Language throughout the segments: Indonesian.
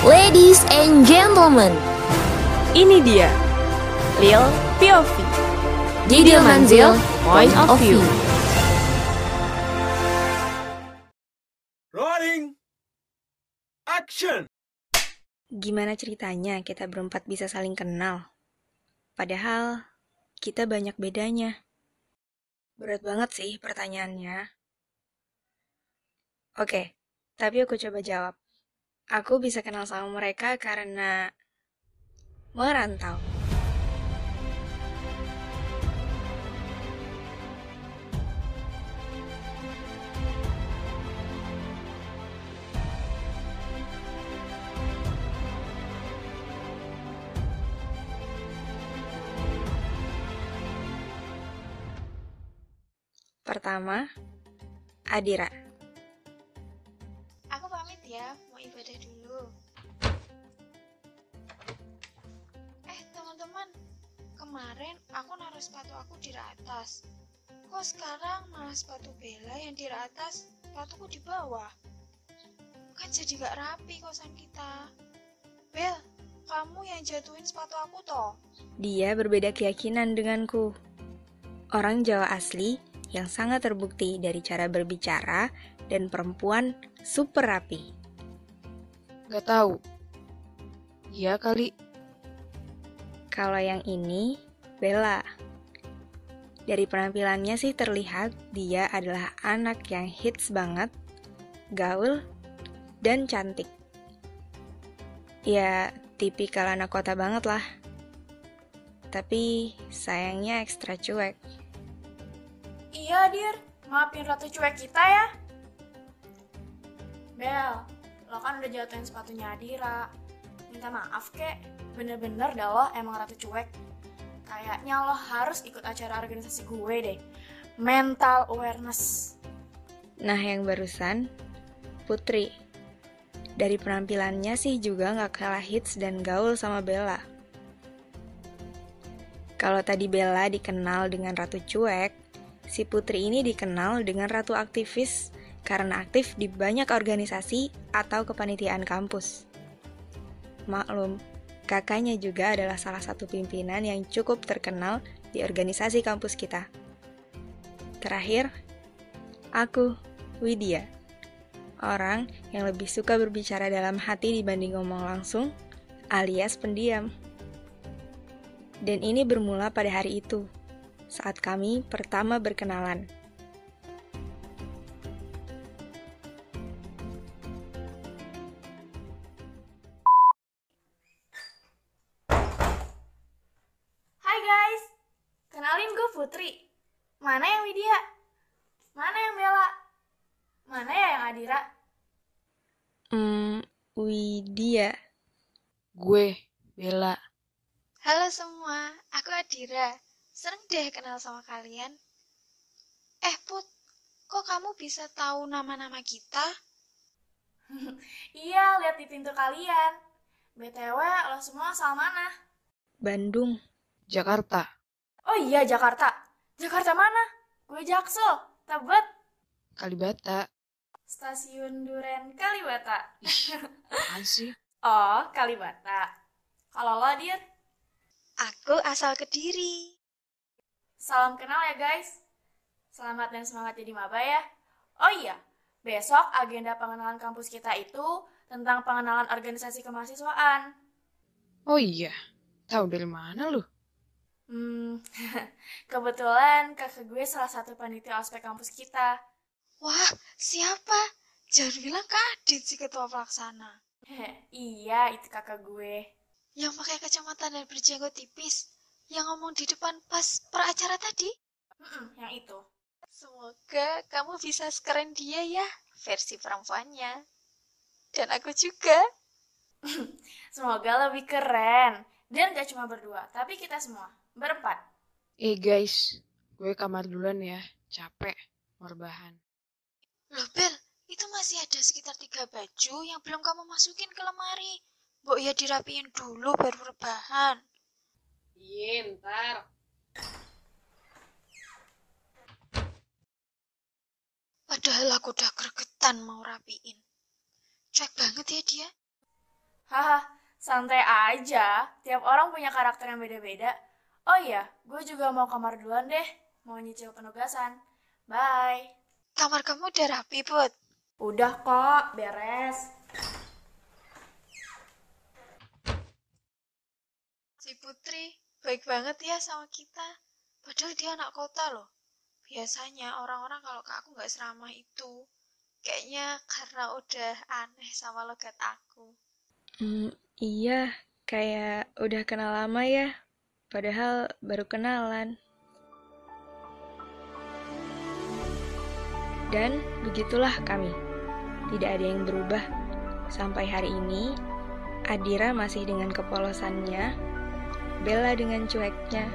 Ladies and gentlemen, Ini dia Lil POV Didil Manzil, Point of View. Rolling. Action. Gimana ceritanya kita berempat bisa saling kenal? Padahal kita banyak bedanya. Berat banget sih pertanyaannya. Oke, tapi aku coba jawab. Aku bisa kenal sama mereka karena merantau. Pertama, Adira. Ibadah dulu. Eh, teman-teman, kemarin aku naruh sepatu aku di atas. Kok sekarang malah sepatu Bella yang di atas, sepatuku di bawah? Kan jadi gak rapi kosan kita. Bel, kamu yang jatuhin sepatu aku toh? Dia berbeda keyakinan denganku. Orang Jawa asli yang sangat terbukti dari cara berbicara dan perempuan super rapi. Gak tahu. Iya kali. Kalau yang ini, Bella. Dari penampilannya sih terlihat dia adalah anak yang hits banget, gaul, dan cantik. Ya, tipikal anak kota banget lah. Tapi sayangnya ekstra cuek. Iya, Dir. Maafin ratu cuek kita ya. Bel, lo kan udah jatuhin sepatunya Adira. Minta maaf, kek. Bener-bener dah lo emang ratu cuek. Kayaknya lo harus ikut acara organisasi gue deh. Mental awareness. Nah, yang barusan, Putri. Dari penampilannya sih juga nggak kalah hits dan gaul sama Bella. Kalau tadi Bella dikenal dengan Ratu Cuek, si Putri ini dikenal dengan Ratu Aktivis karena aktif di banyak organisasi atau kepanitiaan kampus. Maklum, kakaknya juga adalah salah satu pimpinan yang cukup terkenal di organisasi kampus kita. Terakhir, aku, Widya. Orang yang lebih suka berbicara dalam hati dibanding ngomong langsung, alias pendiam. Dan ini bermula pada hari itu, saat kami pertama berkenalan. Putri. Mana yang Widya? Mana yang Bella? Mana ya yang Adira? Hmm, Widya. Gue, Bella. Halo semua, aku Adira. Seneng deh kenal sama kalian. Eh, Put, kok kamu bisa tahu nama-nama kita? Iya, lihat di pintu kalian. BTW, lo semua asal mana? Bandung. Jakarta. Oh iya, Jakarta. Jakarta mana? Gue Jaksel, Tebet, Kalibata. Stasiun Duren Kalibata. Apaan sih? Oh, Kalibata. Kalau lo, Dir, Aku asal Kediri. salam kenal ya guys. Selamat dan semangat jadi maba ya. Oh iya, besok agenda pengenalan kampus kita itu tentang pengenalan organisasi kemahasiswaan. Oh iya. Tahu dari mana lu? Hmm, kebetulan kakak gue salah satu panitia ospek kampus kita. Wah, siapa? Jangan bilang Kak Adit si ketua pelaksana. iya, itu kakak gue. Yang pakai kacamata dan berjenggot tipis. Yang ngomong di depan pas peracara tadi. Mm-mm, yang itu. Semoga kamu bisa sekeren dia ya, versi perempuannya. Dan aku juga. Semoga lebih keren. Dan gak cuma berdua, tapi kita semua. Berempat. Eh guys, gue kamar duluan ya. Capek. Morbahan. Loh Bel, itu masih ada sekitar tiga baju yang belum kamu masukin ke lemari. Mbok ya dirapiin dulu baru rebahan. Iya, ntar. Padahal aku udah gregetan mau rapiin. Cuek banget ya dia. Haha, santai aja. Tiap orang punya karakter yang beda-beda. Oh iya, gue juga mau kamar duluan deh. Mau nyicil penugasan. Bye. Kamar kamu udah rapi, Put. Udah kok, beres. Si Putri baik banget ya sama kita. Padahal dia anak kota loh. Biasanya orang-orang kalau ke aku nggak seramah itu. Kayaknya karena udah aneh sama logat aku. Hmm, iya, kayak udah kenal lama ya. Padahal baru kenalan. Dan begitulah kami. Tidak ada yang berubah. Sampai hari ini, Adira masih dengan kepolosannya, Bella dengan cueknya,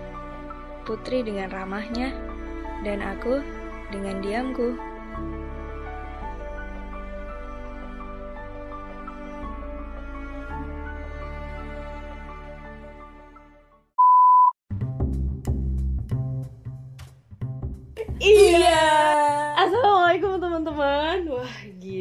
Putri dengan ramahnya, dan aku dengan diamku. Iya. Assalamualaikum teman-teman. Wah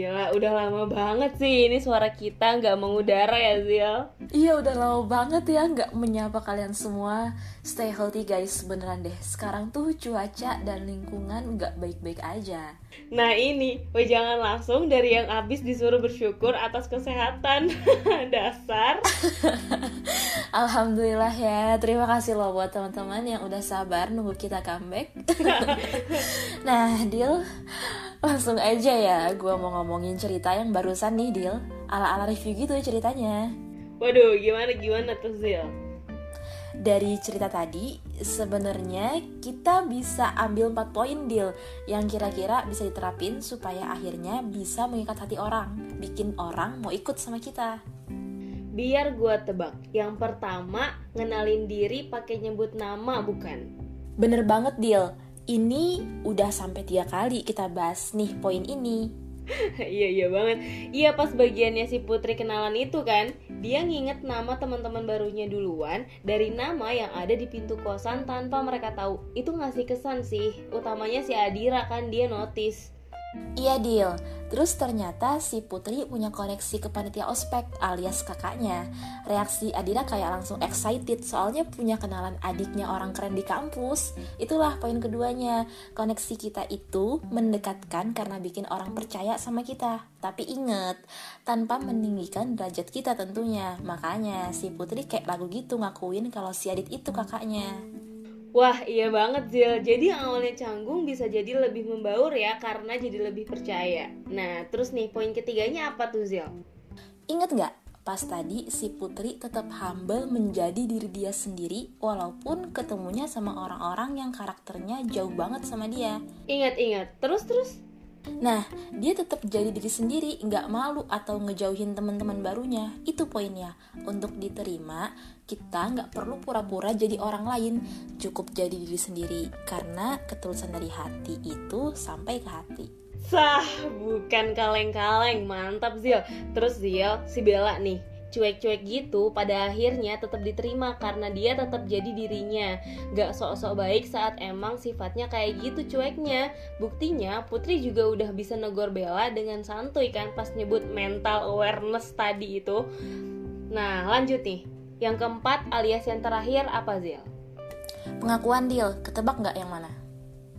gila, udah lama banget sih ini suara kita nggak mengudara ya Zil. Iya udah lama banget ya nggak menyapa kalian semua Stay healthy guys beneran deh Sekarang tuh cuaca dan lingkungan nggak baik-baik aja Nah ini, jangan langsung dari yang abis disuruh bersyukur atas kesehatan. Dasar. Alhamdulillah ya Terima kasih loh buat teman-teman yang udah sabar nunggu kita comeback Nah Dil Langsung aja ya gue mau ngomongin cerita yang barusan nih Dil Ala-ala review gitu ceritanya Waduh, gimana gimana tuh Zil? dari cerita tadi sebenarnya kita bisa ambil 4 poin deal yang kira-kira bisa diterapin supaya akhirnya bisa mengikat hati orang, bikin orang mau ikut sama kita. Biar gua tebak. Yang pertama, ngenalin diri pakai nyebut nama bukan? Bener banget deal. Ini udah sampai tiga kali kita bahas nih poin ini. iya iya banget. Iya pas bagiannya si Putri kenalan itu kan, dia nginget nama teman-teman barunya duluan dari nama yang ada di pintu kosan tanpa mereka tahu. Itu ngasih kesan sih. Utamanya si Adira kan dia notice. Iya deal. Terus ternyata si Putri punya koneksi ke panitia ospek alias kakaknya. Reaksi Adira kayak langsung excited soalnya punya kenalan adiknya orang keren di kampus. Itulah poin keduanya. Koneksi kita itu mendekatkan karena bikin orang percaya sama kita. Tapi inget, tanpa meninggikan derajat kita tentunya. Makanya si Putri kayak lagu gitu ngakuin kalau si Adit itu kakaknya. Wah iya banget Zil Jadi yang awalnya canggung bisa jadi lebih membaur ya Karena jadi lebih percaya Nah terus nih poin ketiganya apa tuh Zil? Ingat nggak? Pas tadi si Putri tetap humble menjadi diri dia sendiri walaupun ketemunya sama orang-orang yang karakternya jauh banget sama dia. Ingat-ingat Terus terus Nah, dia tetap jadi diri sendiri, nggak malu atau ngejauhin teman-teman barunya. Itu poinnya. Untuk diterima, kita nggak perlu pura-pura jadi orang lain, cukup jadi diri sendiri. Karena ketulusan dari hati itu sampai ke hati. Sah, bukan kaleng-kaleng, mantap Zil Terus Zil, si Bella nih cuek-cuek gitu pada akhirnya tetap diterima karena dia tetap jadi dirinya. Gak sok-sok baik saat emang sifatnya kayak gitu cueknya. Buktinya Putri juga udah bisa negor Bella dengan santuy kan pas nyebut mental awareness tadi itu. Nah lanjut nih. Yang keempat alias yang terakhir apa Zil? Pengakuan deal, ketebak nggak yang mana?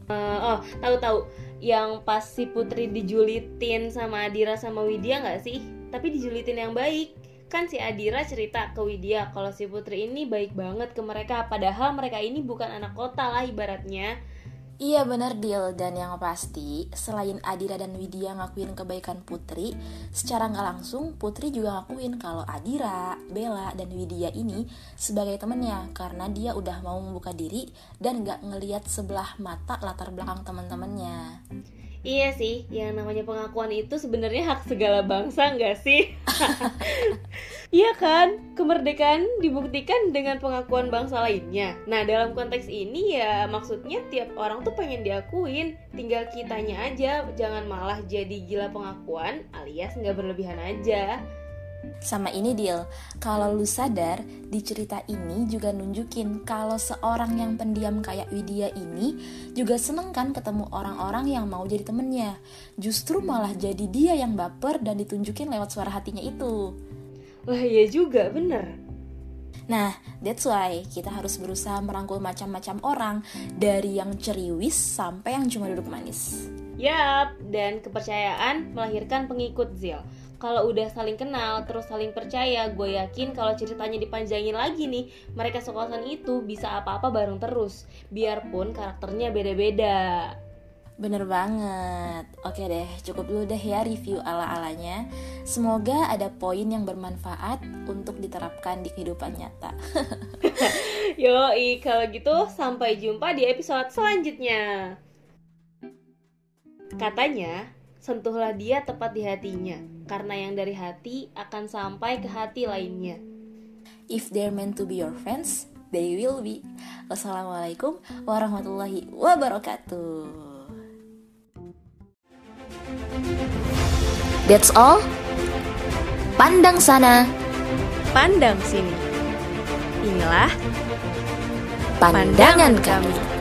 Uh, oh, tahu-tahu. Yang pas si Putri dijulitin sama Adira sama Widya nggak sih? Tapi dijulitin yang baik kan si Adira cerita ke Widya kalau si Putri ini baik banget ke mereka padahal mereka ini bukan anak kota lah ibaratnya. Iya benar deal dan yang pasti selain Adira dan Widya ngakuin kebaikan Putri, secara nggak langsung Putri juga ngakuin kalau Adira, Bella dan Widya ini sebagai temennya. Karena dia udah mau membuka diri dan nggak ngeliat sebelah mata latar belakang teman-temannya. Iya sih, yang namanya pengakuan itu sebenarnya hak segala bangsa nggak sih? Iya kan, kemerdekaan dibuktikan dengan pengakuan bangsa lainnya. Nah, dalam konteks ini ya maksudnya tiap orang tuh pengen diakuin, tinggal kitanya aja, jangan malah jadi gila pengakuan alias nggak berlebihan aja. Sama ini deal, kalau lu sadar di cerita ini juga nunjukin kalau seorang yang pendiam kayak Widya ini juga seneng kan ketemu orang-orang yang mau jadi temennya. Justru malah jadi dia yang baper dan ditunjukin lewat suara hatinya itu. Wah iya juga, bener. Nah, that's why kita harus berusaha merangkul macam-macam orang dari yang ceriwis sampai yang cuma duduk manis. Yap, dan kepercayaan melahirkan pengikut Zil. Kalau udah saling kenal, terus saling percaya, gue yakin kalau ceritanya dipanjangin lagi nih, mereka sekosan itu bisa apa-apa bareng terus, biarpun karakternya beda-beda. Bener banget. Oke deh, cukup dulu deh ya review ala-alanya. Semoga ada poin yang bermanfaat untuk diterapkan di kehidupan nyata. Yoi, kalau gitu sampai jumpa di episode selanjutnya. Katanya, sentuhlah dia tepat di hatinya, karena yang dari hati akan sampai ke hati lainnya. If they're meant to be your friends, they will be. Wassalamualaikum warahmatullahi wabarakatuh. That's all. Pandang sana, Pandang sini. Inilah pandangan kami.